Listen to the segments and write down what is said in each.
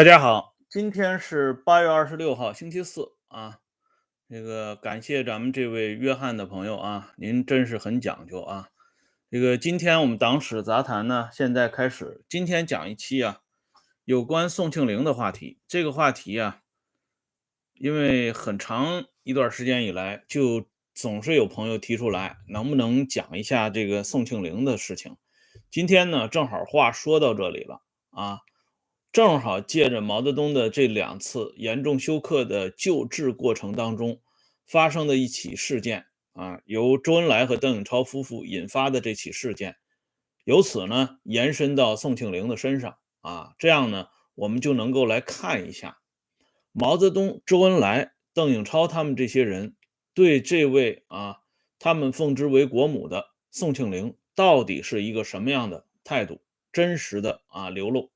大家好，今天是八月二十六号，星期四啊。这个感谢咱们这位约翰的朋友啊，您真是很讲究啊。这个今天我们党史杂谈呢，现在开始，今天讲一期啊，有关宋庆龄的话题。这个话题啊，因为很长一段时间以来，就总是有朋友提出来，能不能讲一下这个宋庆龄的事情。今天呢，正好话说到这里了啊。正好借着毛泽东的这两次严重休克的救治过程当中发生的一起事件啊，由周恩来和邓颖超夫妇引发的这起事件，由此呢延伸到宋庆龄的身上啊，这样呢我们就能够来看一下毛泽东、周恩来、邓颖超他们这些人对这位啊他们奉之为国母的宋庆龄到底是一个什么样的态度，真实的啊流露。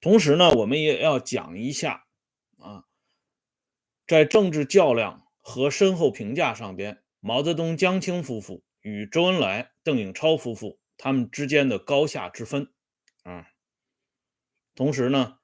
同时呢，我们也要讲一下啊，在政治较量和身后评价上边，毛泽东、江青夫妇与周恩来、邓颖超夫妇他们之间的高下之分啊。同时呢，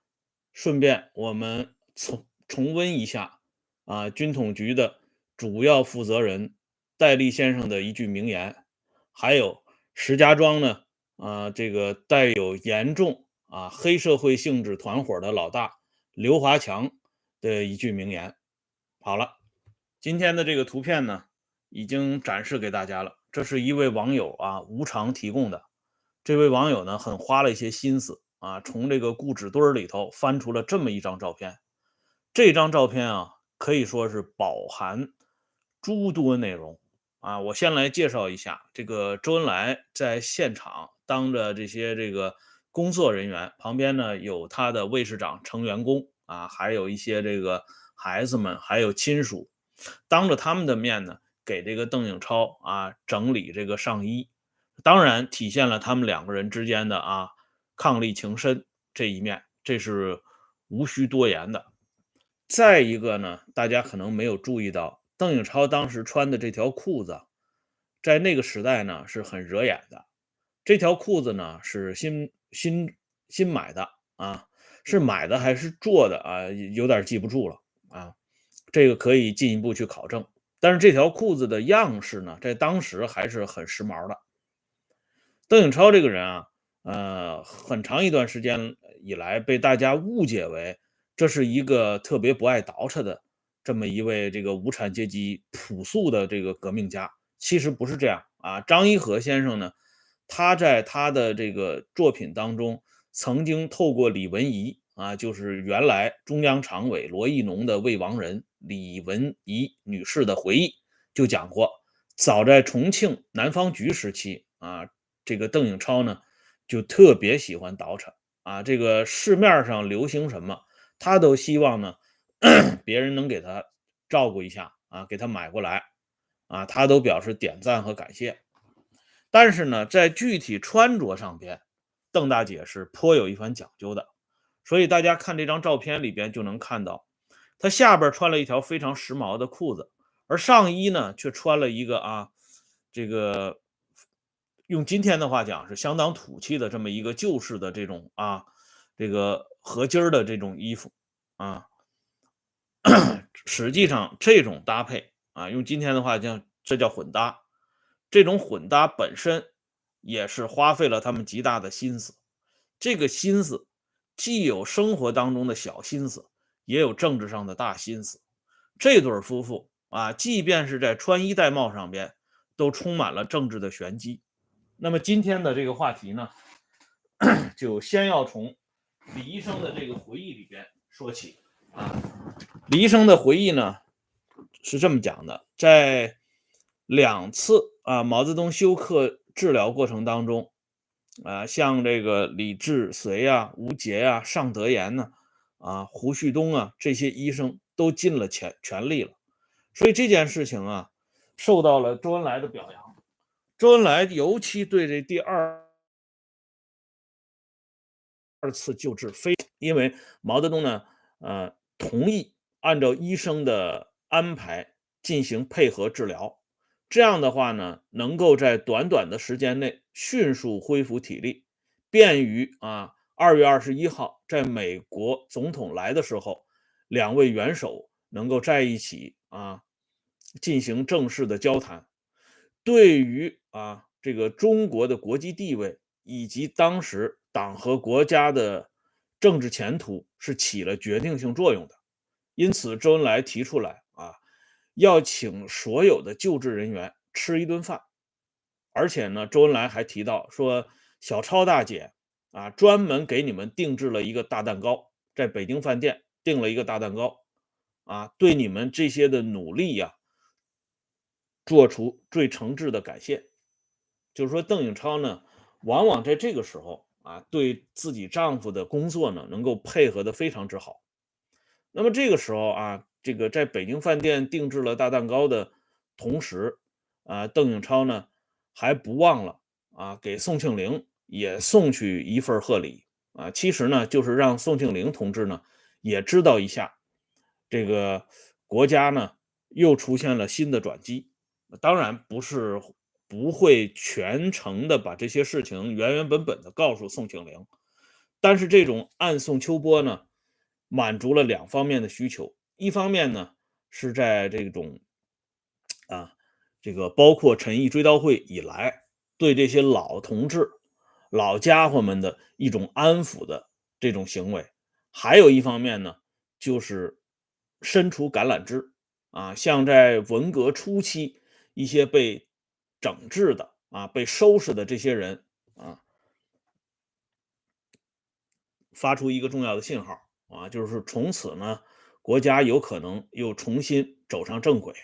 顺便我们重重温一下啊，军统局的主要负责人戴笠先生的一句名言，还有石家庄呢啊，这个带有严重。啊，黑社会性质团伙的老大刘华强的一句名言。好了，今天的这个图片呢，已经展示给大家了。这是一位网友啊无偿提供的。这位网友呢，很花了一些心思啊，从这个故纸堆里头翻出了这么一张照片。这张照片啊，可以说是饱含诸多内容啊。我先来介绍一下，这个周恩来在现场当着这些这个。工作人员旁边呢有他的卫士长成员工啊，还有一些这个孩子们，还有亲属，当着他们的面呢，给这个邓颖超啊整理这个上衣，当然体现了他们两个人之间的啊伉俪情深这一面，这是无需多言的。再一个呢，大家可能没有注意到，邓颖超当时穿的这条裤子，在那个时代呢是很惹眼的，这条裤子呢是新。新新买的啊，是买的还是做的啊？有点记不住了啊。这个可以进一步去考证。但是这条裤子的样式呢，在当时还是很时髦的。邓颖超这个人啊，呃，很长一段时间以来被大家误解为这是一个特别不爱倒饬的这么一位这个无产阶级朴素的这个革命家。其实不是这样啊。张一和先生呢？他在他的这个作品当中，曾经透过李文仪啊，就是原来中央常委罗亦农的未亡人李文仪女士的回忆，就讲过，早在重庆南方局时期啊，这个邓颖超呢，就特别喜欢倒饬啊，这个市面上流行什么，他都希望呢，别人能给他照顾一下啊，给他买过来啊，他都表示点赞和感谢。但是呢，在具体穿着上边，邓大姐是颇有一番讲究的。所以大家看这张照片里边就能看到，她下边穿了一条非常时髦的裤子，而上衣呢却穿了一个啊，这个用今天的话讲是相当土气的这么一个旧式的这种啊，这个合襟的这种衣服啊。实际上这种搭配啊，用今天的话讲，这叫混搭。这种混搭本身也是花费了他们极大的心思，这个心思既有生活当中的小心思，也有政治上的大心思。这对夫妇啊，即便是在穿衣戴帽上边，都充满了政治的玄机。那么今天的这个话题呢，就先要从李医生的这个回忆里边说起啊。李医生的回忆呢是这么讲的，在。两次啊，毛泽东休克治疗过程当中，啊，像这个李志绥啊、吴杰呀、尚德言呢，啊，胡旭东啊，这些医生都尽了全全力了，所以这件事情啊，受到了周恩来的表扬。周恩来尤其对这第二二次救治非，因为毛泽东呢，呃，同意按照医生的安排进行配合治疗。这样的话呢，能够在短短的时间内迅速恢复体力，便于啊二月二十一号在美国总统来的时候，两位元首能够在一起啊进行正式的交谈，对于啊这个中国的国际地位以及当时党和国家的政治前途是起了决定性作用的。因此，周恩来提出来，要请所有的救治人员吃一顿饭，而且呢，周恩来还提到说，小超大姐。啊，专门给你们定制了一个大蛋糕，在北京饭店订了一个大蛋糕，啊，对你们这些的努力呀，做出最诚挚的感谢。就是说，邓颖超呢，往往在这个时候啊，对自己丈夫的工作呢，能够配合的非常之好。那么这个时候啊，这个在北京饭店定制了大蛋糕的同时，啊，邓颖超呢，还不忘了啊，给宋庆龄。也送去一份贺礼啊，其实呢，就是让宋庆龄同志呢也知道一下，这个国家呢又出现了新的转机。当然不是不会全程的把这些事情原原本本的告诉宋庆龄，但是这种暗送秋波呢，满足了两方面的需求。一方面呢是在这种啊，这个包括陈毅追悼会以来，对这些老同志。老家伙们的一种安抚的这种行为，还有一方面呢，就是伸出橄榄枝啊，像在文革初期一些被整治的啊、被收拾的这些人啊，发出一个重要的信号啊，就是从此呢，国家有可能又重新走上正轨，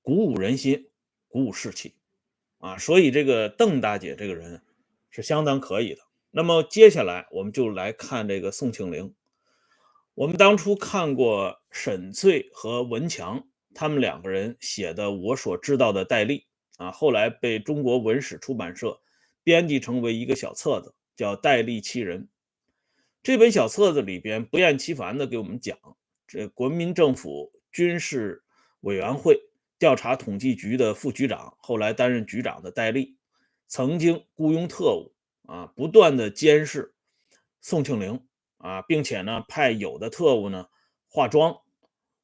鼓舞人心，鼓舞士气啊。所以这个邓大姐这个人。是相当可以的。那么接下来我们就来看这个宋庆龄。我们当初看过沈醉和文强他们两个人写的《我所知道的戴笠》啊，后来被中国文史出版社编辑成为一个小册子，叫《戴笠七人》。这本小册子里边不厌其烦的给我们讲，这国民政府军事委员会调查统计局的副局长，后来担任局长的戴笠。曾经雇佣特务啊，不断的监视宋庆龄啊，并且呢，派有的特务呢化妆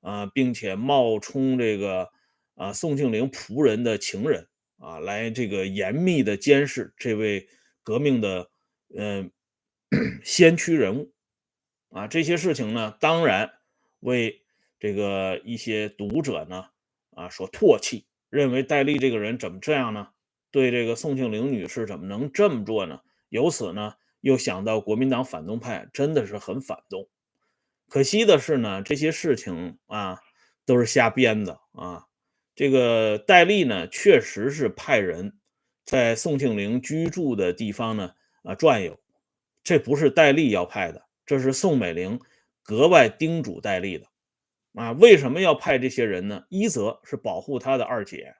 啊，并且冒充这个啊宋庆龄仆人的情人啊，来这个严密的监视这位革命的嗯 先驱人物啊。这些事情呢，当然为这个一些读者呢啊所唾弃，认为戴笠这个人怎么这样呢？对这个宋庆龄女士怎么能这么做呢？由此呢，又想到国民党反动派真的是很反动。可惜的是呢，这些事情啊都是瞎编的啊。这个戴笠呢，确实是派人在宋庆龄居住的地方呢啊转悠，这不是戴笠要派的，这是宋美龄格外叮嘱戴笠的啊。为什么要派这些人呢？一则是保护他的二姐，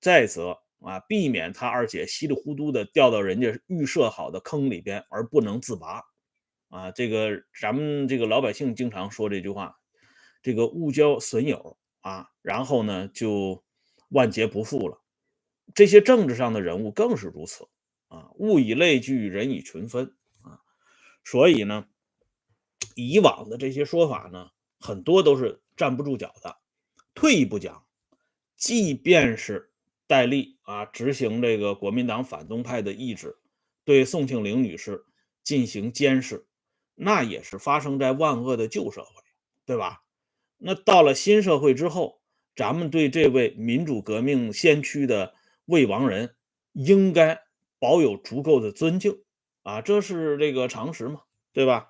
再则。啊，避免他二姐稀里糊涂的掉到人家预设好的坑里边而不能自拔。啊，这个咱们这个老百姓经常说这句话，这个误交损友啊，然后呢就万劫不复了。这些政治上的人物更是如此啊，物以类聚，人以群分啊。所以呢，以往的这些说法呢，很多都是站不住脚的。退一步讲，即便是。戴笠啊，执行这个国民党反动派的意志，对宋庆龄女士进行监视，那也是发生在万恶的旧社会，对吧？那到了新社会之后，咱们对这位民主革命先驱的未亡人，应该保有足够的尊敬啊，这是这个常识嘛，对吧？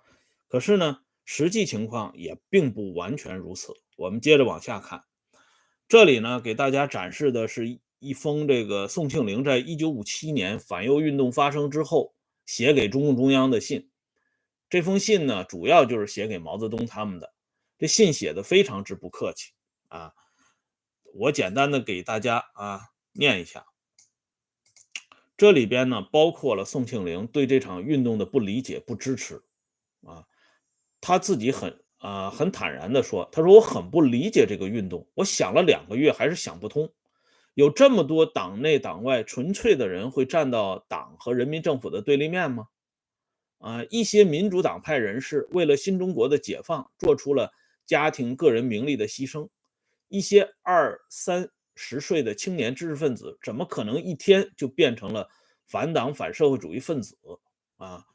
可是呢，实际情况也并不完全如此。我们接着往下看，这里呢，给大家展示的是。一封这个宋庆龄在一九五七年反右运动发生之后写给中共中央的信，这封信呢，主要就是写给毛泽东他们的。这信写的非常之不客气啊，我简单的给大家啊念一下。这里边呢，包括了宋庆龄对这场运动的不理解、不支持啊，他自己很啊很坦然的说，他说我很不理解这个运动，我想了两个月还是想不通。有这么多党内党外纯粹的人会站到党和人民政府的对立面吗？啊，一些民主党派人士为了新中国的解放，做出了家庭、个人名利的牺牲。一些二三十岁的青年知识分子，怎么可能一天就变成了反党、反社会主义分子啊？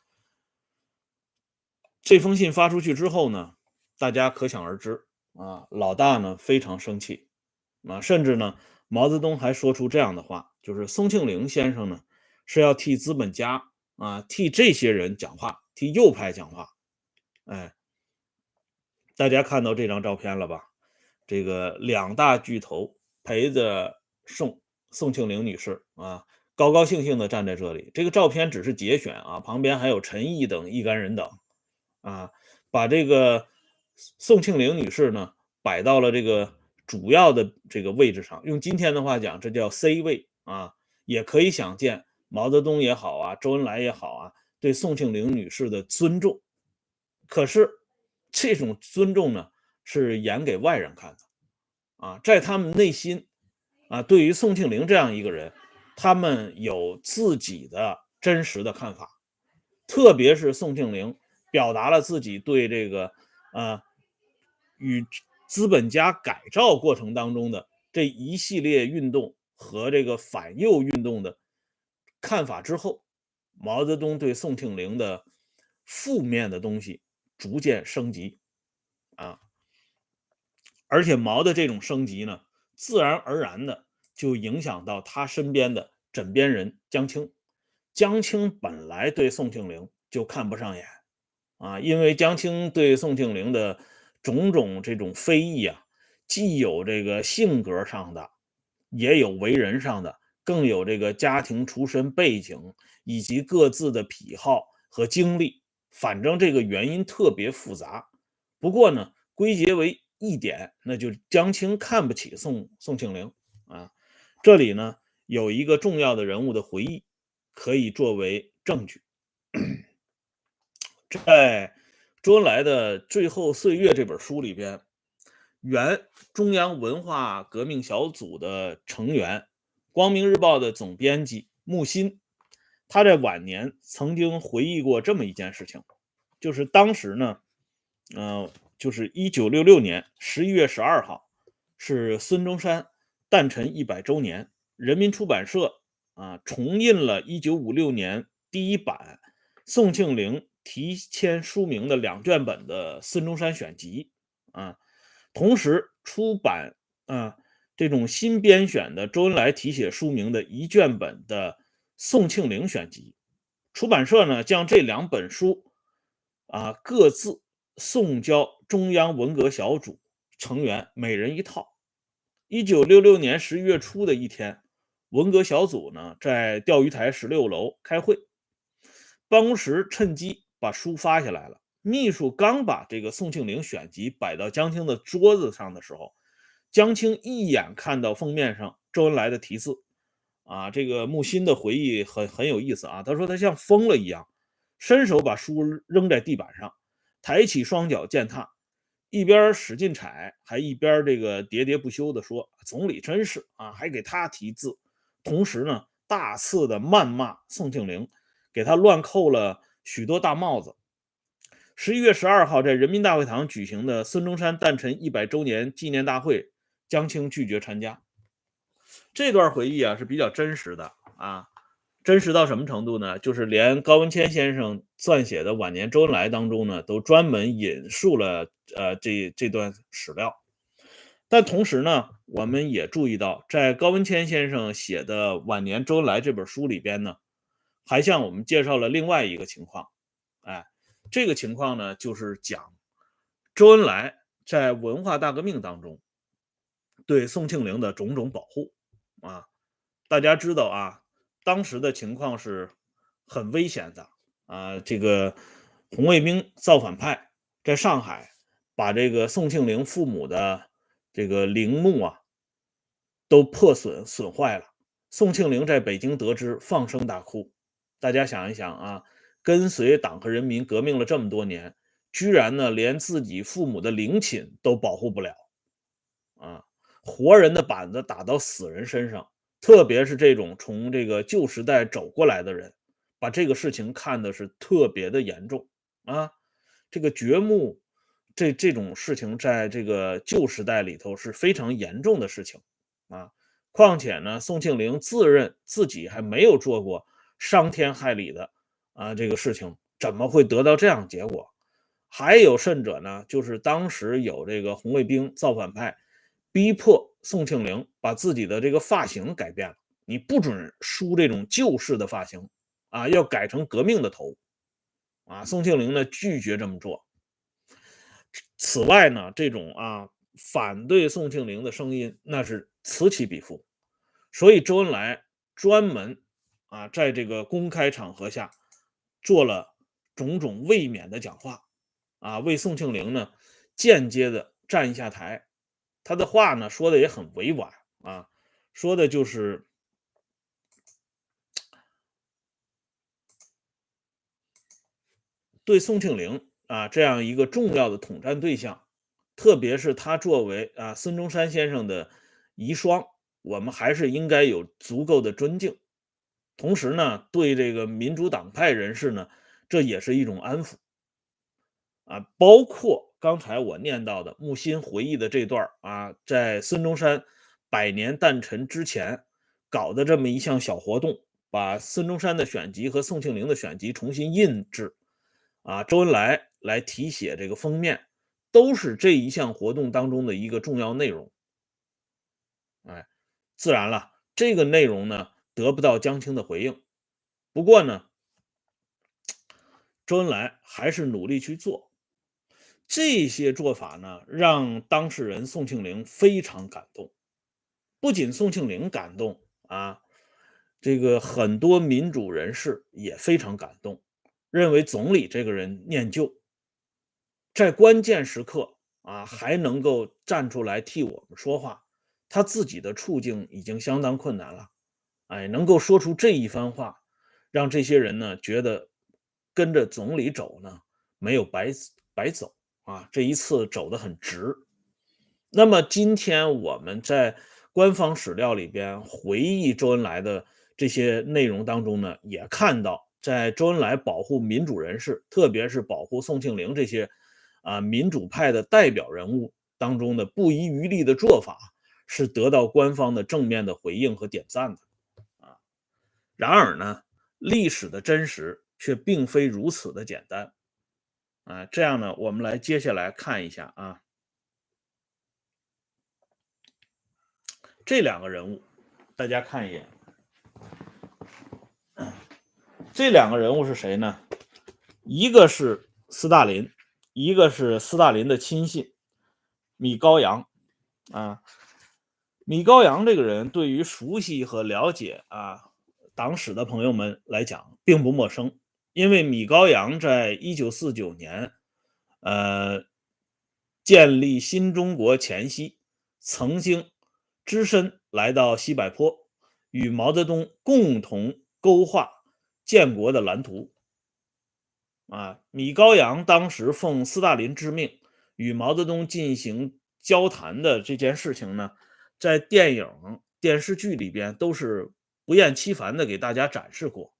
这封信发出去之后呢，大家可想而知啊，老大呢非常生气啊，甚至呢，毛泽东还说出这样的话，就是宋庆龄先生呢是要替资本家啊，替这些人讲话，替右派讲话。哎，大家看到这张照片了吧？这个两大巨头陪着宋宋庆龄女士啊，高高兴兴的站在这里。这个照片只是节选啊，旁边还有陈毅等一干人等。啊，把这个宋庆龄女士呢摆到了这个主要的这个位置上，用今天的话讲，这叫 C 位啊。也可以想见，毛泽东也好啊，周恩来也好啊，对宋庆龄女士的尊重。可是这种尊重呢，是演给外人看的啊，在他们内心啊，对于宋庆龄这样一个人，他们有自己的真实的看法，特别是宋庆龄。表达了自己对这个，呃，与资本家改造过程当中的这一系列运动和这个反右运动的看法之后，毛泽东对宋庆龄的负面的东西逐渐升级，啊，而且毛的这种升级呢，自然而然的就影响到他身边的枕边人江青。江青本来对宋庆龄就看不上眼。啊，因为江青对宋庆龄的种种这种非议啊，既有这个性格上的，也有为人上的，更有这个家庭出身背景以及各自的癖好和经历，反正这个原因特别复杂。不过呢，归结为一点，那就江青看不起宋宋庆龄啊。这里呢，有一个重要的人物的回忆，可以作为证据。在周恩来的《最后岁月》这本书里边，原中央文化革命小组的成员、《光明日报》的总编辑木心，他在晚年曾经回忆过这么一件事情，就是当时呢，嗯，就是一九六六年十一月十二号，是孙中山诞辰一百周年，人民出版社啊重印了一九五六年第一版宋庆龄。提签书名的两卷本的孙中山选集啊，同时出版啊这种新编选的周恩来题写书名的一卷本的宋庆龄选集。出版社呢将这两本书啊各自送交中央文革小组成员每人一套。一九六六年十一月初的一天，文革小组呢在钓鱼台十六楼开会，办公室趁机。把书发下来了。秘书刚把这个宋庆龄选集摆到江青的桌子上的时候，江青一眼看到封面上周恩来的题字，啊，这个木心的回忆很很有意思啊。他说他像疯了一样，伸手把书扔在地板上，抬起双脚践踏，一边使劲踩，还一边这个喋喋不休地说：“总理真是啊，还给他题字。”同时呢，大肆的谩骂宋庆龄，给他乱扣了。许多大帽子。十一月十二号，在人民大会堂举行的孙中山诞辰一百周年纪念大会，江青拒绝参加。这段回忆啊是比较真实的啊，真实到什么程度呢？就是连高文谦先生撰写的晚年周恩来当中呢，都专门引述了呃这这段史料。但同时呢，我们也注意到，在高文谦先生写的晚年周恩来这本书里边呢。还向我们介绍了另外一个情况，哎，这个情况呢，就是讲周恩来在文化大革命当中对宋庆龄的种种保护啊。大家知道啊，当时的情况是很危险的啊。这个红卫兵造反派在上海把这个宋庆龄父母的这个陵墓啊都破损损坏了。宋庆龄在北京得知，放声大哭。大家想一想啊，跟随党和人民革命了这么多年，居然呢连自己父母的陵寝都保护不了啊！活人的板子打到死人身上，特别是这种从这个旧时代走过来的人，把这个事情看的是特别的严重啊。这个掘墓这这种事情，在这个旧时代里头是非常严重的事情啊。况且呢，宋庆龄自认自己还没有做过伤天害理的啊这个事情，怎么会得到这样结果？还有甚者呢，就是当时有这个红卫兵造反派，逼迫宋庆龄把自己的这个发型改变了，你不准梳这种旧式的发型啊，要改成革命的头啊。宋庆龄呢拒绝这么做。此外呢，这种啊反对宋庆龄的声音那是此起彼伏，所以周恩来专门啊在这个公开场合下做了种种卫冕的讲话。啊，为宋庆龄呢间接的站一下台，他的话呢说的也很委婉啊，说的就是对宋庆龄啊这样一个重要的统战对象，特别是他作为啊孙中山先生的遗孀，我们还是应该有足够的尊敬。同时呢，对这个民主党派人士呢，这也是一种安抚。啊，包括刚才我念到的木心回忆的这段啊，在孙中山百年诞辰之前搞的这么一项小活动，把孙中山的选集和宋庆龄的选集重新印制，啊，周恩来来题写这个封面，都是这一项活动当中的一个重要内容。哎，自然了，这个内容呢得不到江青的回应，不过呢，周恩来还是努力去做。这些做法呢，让当事人宋庆龄非常感动。不仅宋庆龄感动啊，这个很多民主人士也非常感动，认为总理这个人念旧，在关键时刻啊还能够站出来替我们说话。他自己的处境已经相当困难了，哎，能够说出这一番话，让这些人呢觉得跟着总理走呢没有白白走。啊，这一次走得很直。那么今天我们在官方史料里边回忆周恩来的这些内容当中呢，也看到，在周恩来保护民主人士，特别是保护宋庆龄这些啊民主派的代表人物当中的不遗余力的做法，是得到官方的正面的回应和点赞的。然而呢，历史的真实却并非如此的简单。啊，这样呢，我们来接下来看一下啊，这两个人物，大家看一眼，这两个人物是谁呢？一个是斯大林，一个是斯大林的亲信米高扬啊。米高扬这个人，对于熟悉和了解啊党史的朋友们来讲，并不陌生。因为米高扬在一九四九年，呃，建立新中国前夕，曾经只身来到西柏坡，与毛泽东共同勾画建国的蓝图。啊，米高扬当时奉斯大林之命与毛泽东进行交谈的这件事情呢，在电影、电视剧里边都是不厌其烦的给大家展示过。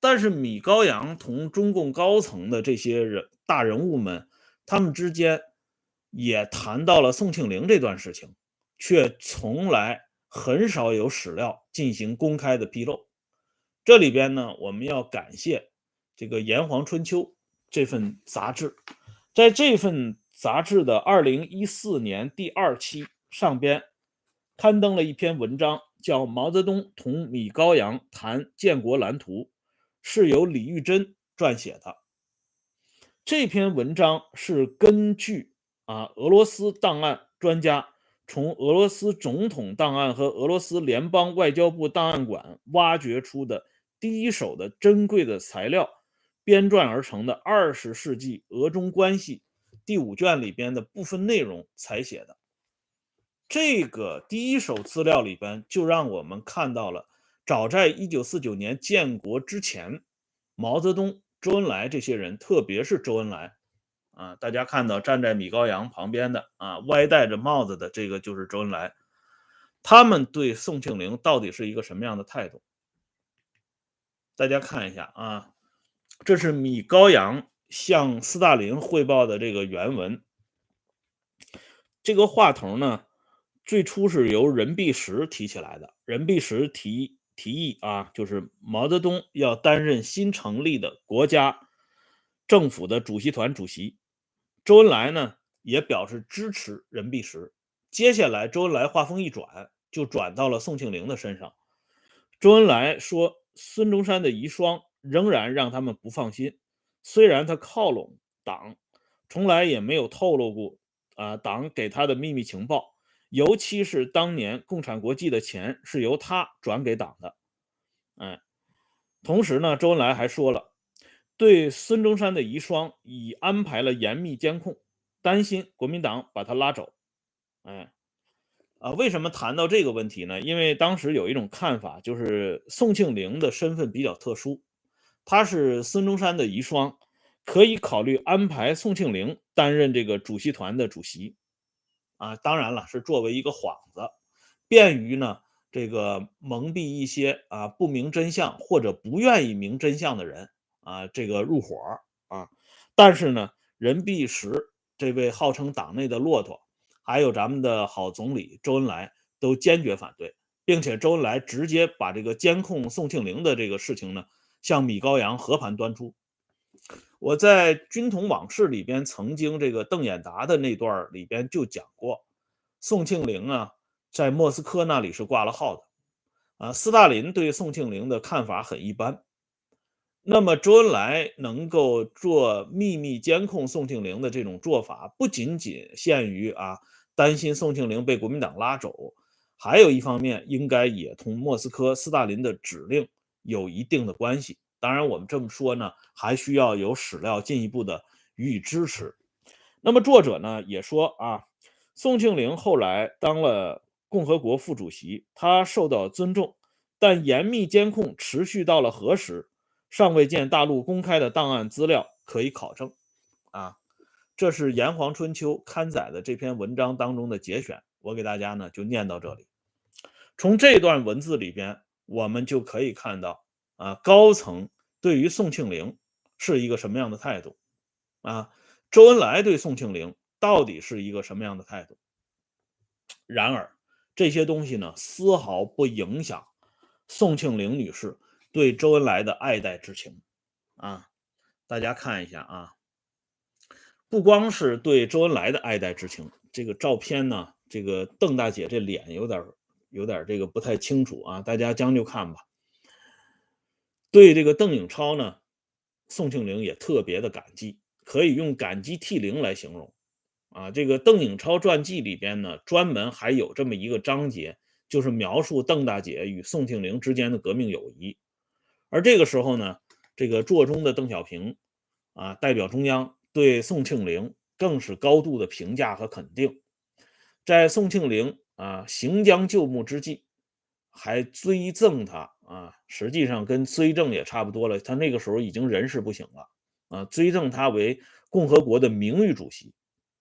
但是米高扬同中共高层的这些人大人物们，他们之间也谈到了宋庆龄这段事情，却从来很少有史料进行公开的披露。这里边呢，我们要感谢这个《炎黄春秋》这份杂志，在这份杂志的二零一四年第二期上边刊登了一篇文章，叫《毛泽东同米高扬谈建国蓝图》。是由李玉珍撰写的。这篇文章是根据啊俄罗斯档案专家从俄罗斯总统档案和俄罗斯联邦外交部档案馆挖掘出的第一手的珍贵的材料编撰而成的《二十世纪俄中关系》第五卷里边的部分内容才写的。这个第一手资料里边就让我们看到了。早在一九四九年建国之前，毛泽东、周恩来这些人，特别是周恩来，啊，大家看到站在米高扬旁边的啊，歪戴着帽子的这个就是周恩来，他们对宋庆龄到底是一个什么样的态度？大家看一下啊，这是米高扬向斯大林汇报的这个原文。这个话头呢，最初是由任弼时提起来的。任弼时提提议啊，就是毛泽东要担任新成立的国家政府的主席团主席。周恩来呢，也表示支持任弼时。接下来，周恩来话锋一转，就转到了宋庆龄的身上。周恩来说。孙中山的遗孀仍然让他们不放心，虽然他靠拢党，从来也没有透露过啊党给他的秘密情报，尤其是当年共产国际的钱是由他转给党的。哎，同时呢，周恩来还说了，对孙中山的遗孀已安排了严密监控，担心国民党把他拉走。哎。啊，为什么谈到这个问题呢？因为当时有一种看法，就是宋庆龄的身份比较特殊，她是孙中山的遗孀，可以考虑安排宋庆龄担任这个主席团的主席。啊，当然了，是作为一个幌子，便于呢这个蒙蔽一些啊不明真相或者不愿意明真相的人啊，这个入伙啊。但是呢，任弼时这位号称党内的骆驼。还有咱们的好总理周恩来都坚决反对，并且周恩来直接把这个监控宋庆龄的这个事情呢，向米高扬和盘端出。我在《军统往事》里边曾经这个邓演达的那段里边就讲过，宋庆龄啊在莫斯科那里是挂了号的，啊，斯大林对宋庆龄的看法很一般。那么周恩来能够做秘密监控宋庆龄的这种做法，不仅仅限于啊。担心宋庆龄被国民党拉走，还有一方面应该也同莫斯科斯大林的指令有一定的关系。当然，我们这么说呢，还需要有史料进一步的予以支持。那么作者呢也说啊，宋庆龄后来当了共和国副主席，他受到尊重，但严密监控持续到了何时，尚未见大陆公开的档案资料可以考证啊。这是《炎黄春秋》刊载的这篇文章当中的节选，我给大家呢就念到这里。从这段文字里边，我们就可以看到啊，高层对于宋庆龄是一个什么样的态度啊？周恩来对宋庆龄到底是一个什么样的态度？然而这些东西呢，丝毫不影响宋庆龄女士对周恩来的爱戴之情啊！大家看一下啊。不光是对周恩来的爱戴之情，这个照片呢，这个邓大姐这脸有点有点这个不太清楚啊，大家将就看吧。对这个邓颖超呢，宋庆龄也特别的感激，可以用感激涕零来形容啊。这个邓颖超传记里边呢，专门还有这么一个章节，就是描述邓大姐与宋庆龄之间的革命友谊。而这个时候呢，这个座中的邓小平啊，代表中央。对宋庆龄更是高度的评价和肯定，在宋庆龄啊行将就木之际，还追赠他啊，实际上跟追赠也差不多了。他那个时候已经人事不行了啊，追赠他为共和国的名誉主席。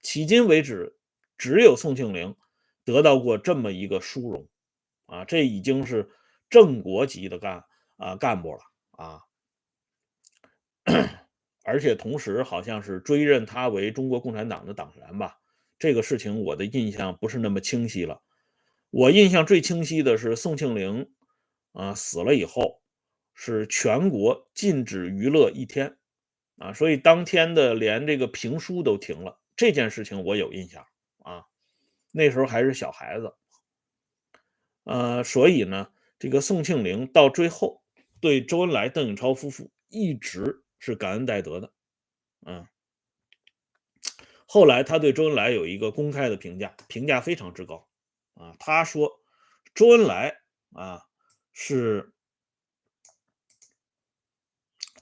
迄今为止，只有宋庆龄得到过这么一个殊荣啊，这已经是正国级的干啊干部了啊。而且同时好像是追认他为中国共产党的党员吧，这个事情我的印象不是那么清晰了。我印象最清晰的是宋庆龄啊死了以后，是全国禁止娱乐一天啊，所以当天的连这个评书都停了。这件事情我有印象啊，那时候还是小孩子。呃，所以呢，这个宋庆龄到最后对周恩来、邓颖超夫妇一直。是感恩戴德的，嗯，后来他对周恩来有一个公开的评价，评价非常之高，啊，他说周恩来啊是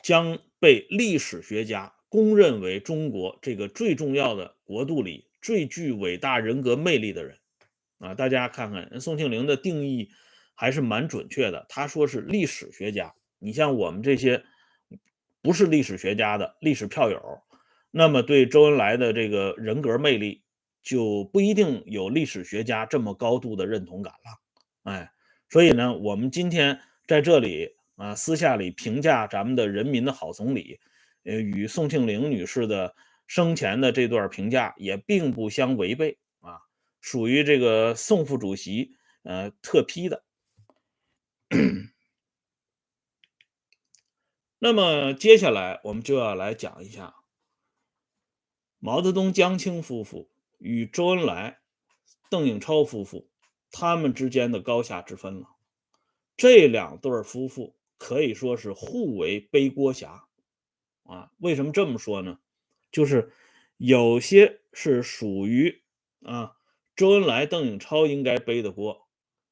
将被历史学家公认为中国这个最重要的国度里最具伟大人格魅力的人，啊，大家看看宋庆龄的定义还是蛮准确的，他说是历史学家，你像我们这些。不是历史学家的历史票友，那么对周恩来的这个人格魅力就不一定有历史学家这么高度的认同感了。哎，所以呢，我们今天在这里啊，私下里评价咱们的人民的好总理，呃，与宋庆龄女士的生前的这段评价也并不相违背啊，属于这个宋副主席呃特批的。那么接下来我们就要来讲一下毛泽东、江青夫妇与周恩来、邓颖超夫妇他们之间的高下之分了。这两对夫妇可以说是互为背锅侠啊！为什么这么说呢？就是有些是属于啊周恩来、邓颖超应该背的锅，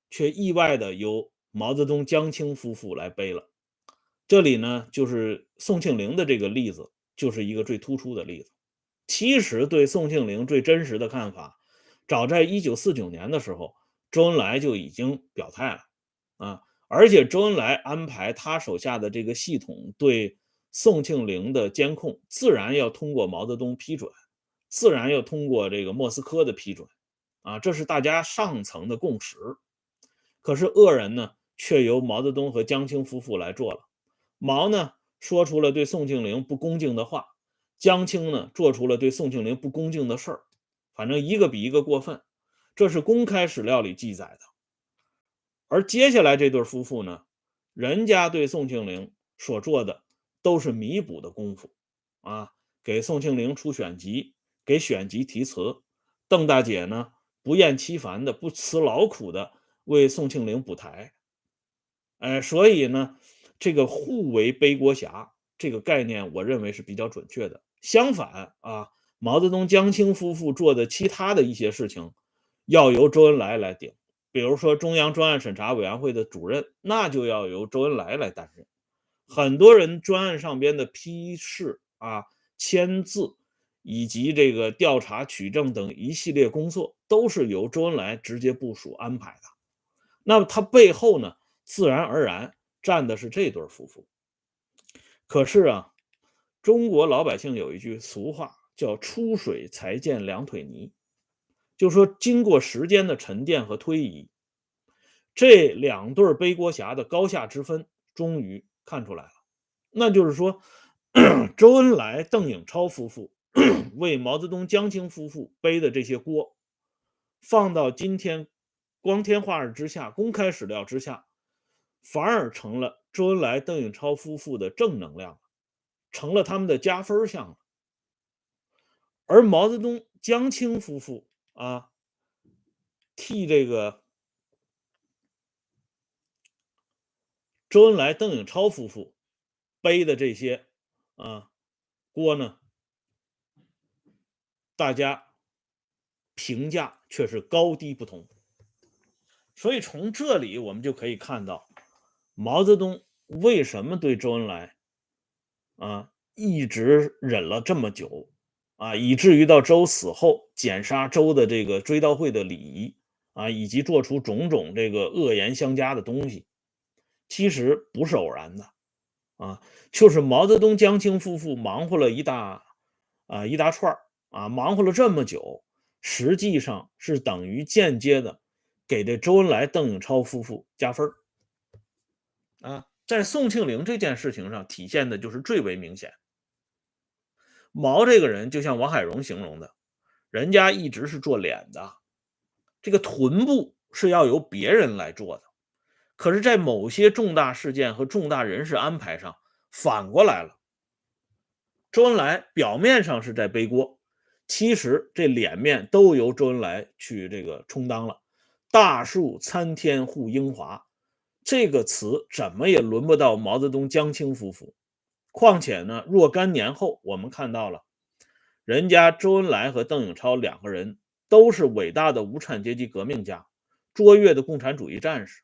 却意外的由毛泽东、江青夫妇来背了。这里呢，就是宋庆龄的这个例子，就是一个最突出的例子。其实对宋庆龄最真实的看法，早在一九四九年的时候，周恩来就已经表态了啊。而且周恩来安排他手下的这个系统对宋庆龄的监控，自然要通过毛泽东批准，自然要通过这个莫斯科的批准，啊，这是大家上层的共识。可是恶人呢，却由毛泽东和江青夫妇来做了。毛呢，说出了对宋庆龄不恭敬的话；江青呢，做出了对宋庆龄不恭敬的事儿。反正一个比一个过分，这是公开史料里记载的。而接下来这对夫妇呢，人家对宋庆龄所做的都是弥补的功夫啊，给宋庆龄出选集，给选集题词。邓大姐呢，不厌其烦的、不辞劳苦的为宋庆龄补台。哎，所以呢，这个互为背锅侠这个概念，我认为是比较准确的。相反啊，毛泽东、江青夫妇做的其他的一些事情，要由周恩来来顶。比如说，中央专案审查委员会的主任，那就要由周恩来来担任。很多人专案上边的批示啊、签字，以及这个调查取证等一系列工作，都是由周恩来直接部署安排的。那么他背后呢，自然而然站的是这对夫妇。可是啊，中国老百姓有一句俗话，叫“出水才见两腿泥”。就说，经过时间的沉淀和推移，这两对背锅侠的高下之分终于看出来了。那就是说，周恩来、邓颖超夫妇为毛泽东、江青夫妇背的这些锅，放到今天光天化日之下、公开史料之下，反而成了周恩来、邓颖超夫妇的正能量，成了他们的加分项了。而毛泽东、江青夫妇，啊，替这个周恩来、邓颖超夫妇背的这些啊锅呢，大家评价却是高低不同。所以从这里我们就可以看到，毛泽东为什么对周恩来啊一直忍了这么久。啊，以至于到周死后剪杀周的这个追悼会的礼仪啊，以及做出种种这个恶言相加的东西，其实不是偶然的啊，就是毛泽东、江青夫妇忙活了一大啊一大串啊，忙活了这么久，实际上是等于间接的给这周恩来、邓颖超夫妇加分啊，在宋庆龄这件事情上体现的就是最为明显。毛这个人就像王海荣形容的，人家一直是做脸的，这个臀部是要由别人来做的。可是，在某些重大事件和重大人事安排上，反过来了。周恩来表面上是在背锅，其实这脸面都由周恩来去这个充当了。大树参天护英华，这个词怎么也轮不到毛泽东、江青夫妇。况且呢，若干年后，我们看到了，人家周恩来和邓颖超两个人都是伟大的无产阶级革命家，卓越的共产主义战士，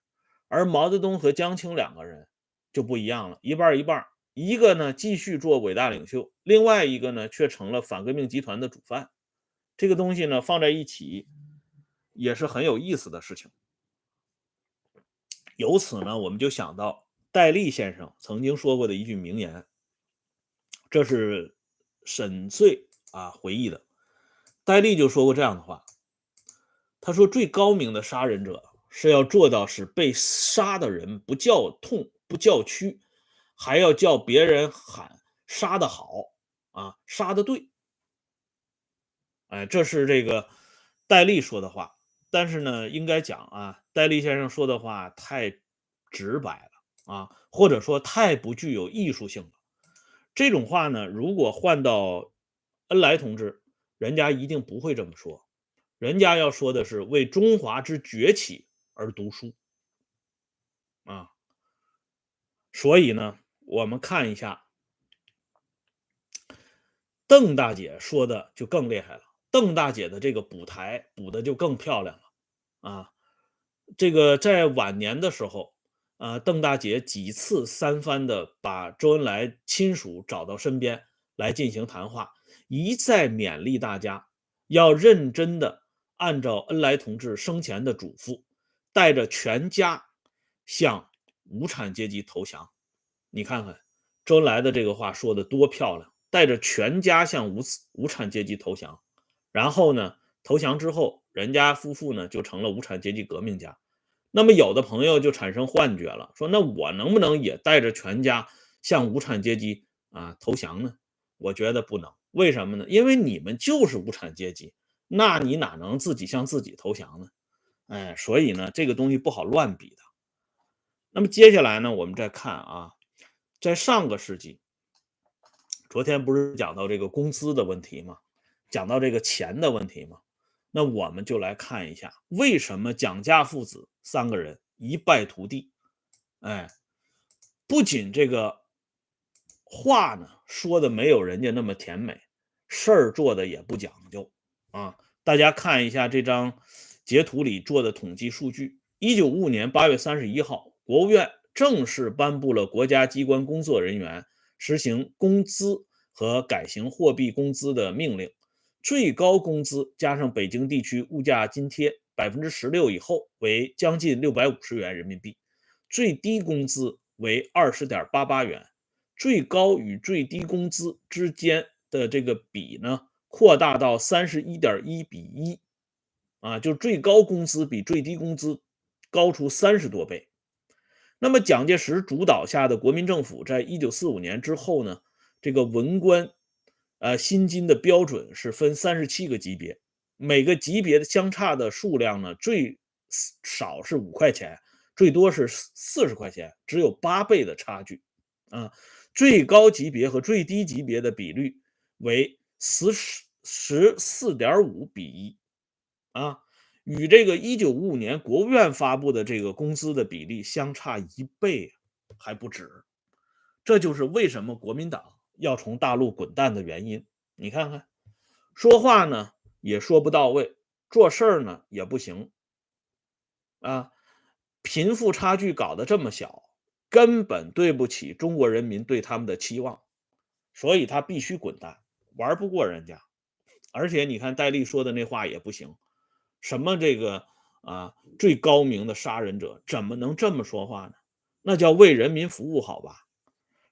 而毛泽东和江青两个人就不一样了，一半一半，一个呢继续做伟大领袖，另外一个呢却成了反革命集团的主犯。这个东西呢放在一起也是很有意思的事情。由此呢，我们就想到戴笠先生曾经说过的一句名言。这是沈醉啊回忆的，戴笠就说过这样的话。他说：“最高明的杀人者是要做到使被杀的人不叫痛不叫屈，还要叫别人喊杀得好啊，杀得对。哎，这是这个戴笠说的话。但是呢，应该讲啊，戴笠先生说的话太直白了啊，或者说太不具有艺术性了。这种话呢，如果换到恩来同志，人家一定不会这么说，人家要说的是为中华之崛起而读书啊。所以呢，我们看一下邓大姐说的就更厉害了。邓大姐的这个补台补的就更漂亮了啊！这个在晚年的时候，啊，邓大姐几次三番的把周恩来亲属找到身边来进行谈话，一再勉励大家要认真的按照恩来同志生前的嘱咐，带着全家向无产阶级投降。你看看周恩来的这个话说的多漂亮，带着全家向无无产阶级投降。然后呢，投降之后，人家夫妇呢就成了无产阶级革命家。那么有的朋友就产生幻觉了，说那我能不能也带着全家向无产阶级啊投降呢？我觉得不能。为什么呢？因为你们就是无产阶级，那你哪能自己向自己投降呢？哎，所以呢，这个东西不好乱比的。那么接下来呢，我们再看啊，在上个世纪，昨天不是讲到这个工资的问题吗？讲到这个钱的问题吗，那我们就来看一下为什么蒋家父子三个人一败涂地。哎，不仅这个话呢说的没有人家那么甜美，事儿做的也不讲究啊。大家看一下这张截图里做的统计数据：一九五五年八月三十一号，国务院正式颁布了国家机关工作人员实行工资和改行货币工资的命令。最高工资加上北京地区物价津贴百分之十六以后为将近六百五十元人民币，最低工资为二十点八八元，最高与最低工资之间的这个比呢，扩大到三十一点一比一，啊，就最高工资比最低工资高出三十多倍。那么蒋介石主导下的国民政府在一九四五年之后呢，这个文官。呃，薪金的标准是分三十七个级别，每个级别的相差的数量呢，最少是五块钱，最多是四十块钱，只有八倍的差距啊。最高级别和最低级别的比率为十十十四点五比一啊，与这个一九五五年国务院发布的这个工资的比例相差一倍还不止。这就是为什么国民党。要从大陆滚蛋的原因，你看看，说话呢也说不到位，做事儿呢也不行，啊，贫富差距搞得这么小，根本对不起中国人民对他们的期望，所以他必须滚蛋，玩不过人家。而且你看戴笠说的那话也不行，什么这个啊最高明的杀人者怎么能这么说话呢？那叫为人民服务，好吧？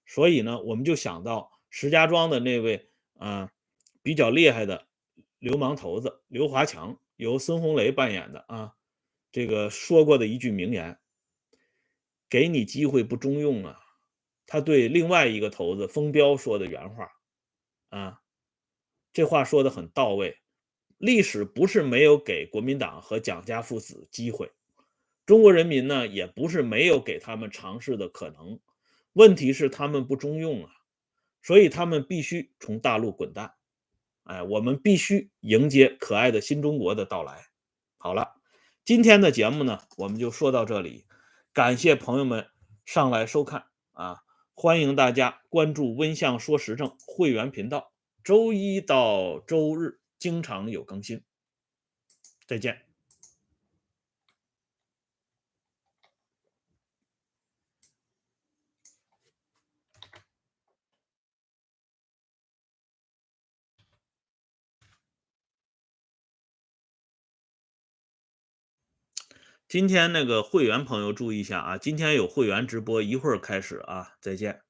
所以呢，我们就想到。石家庄的那位啊，比较厉害的流氓头子刘华强，由孙红雷扮演的啊，这个说过的一句名言：“给你机会不中用啊。”他对另外一个头子封彪说的原话啊，这话说的很到位。历史不是没有给国民党和蒋家父子机会，中国人民呢也不是没有给他们尝试的可能，问题是他们不中用啊。所以他们必须从大陆滚蛋，哎，我们必须迎接可爱的新中国的到来。好了，今天的节目呢，我们就说到这里，感谢朋友们上来收看啊，欢迎大家关注温相说时政会员频道，周一到周日经常有更新。再见。今天那个会员朋友注意一下啊！今天有会员直播，一会儿开始啊！再见。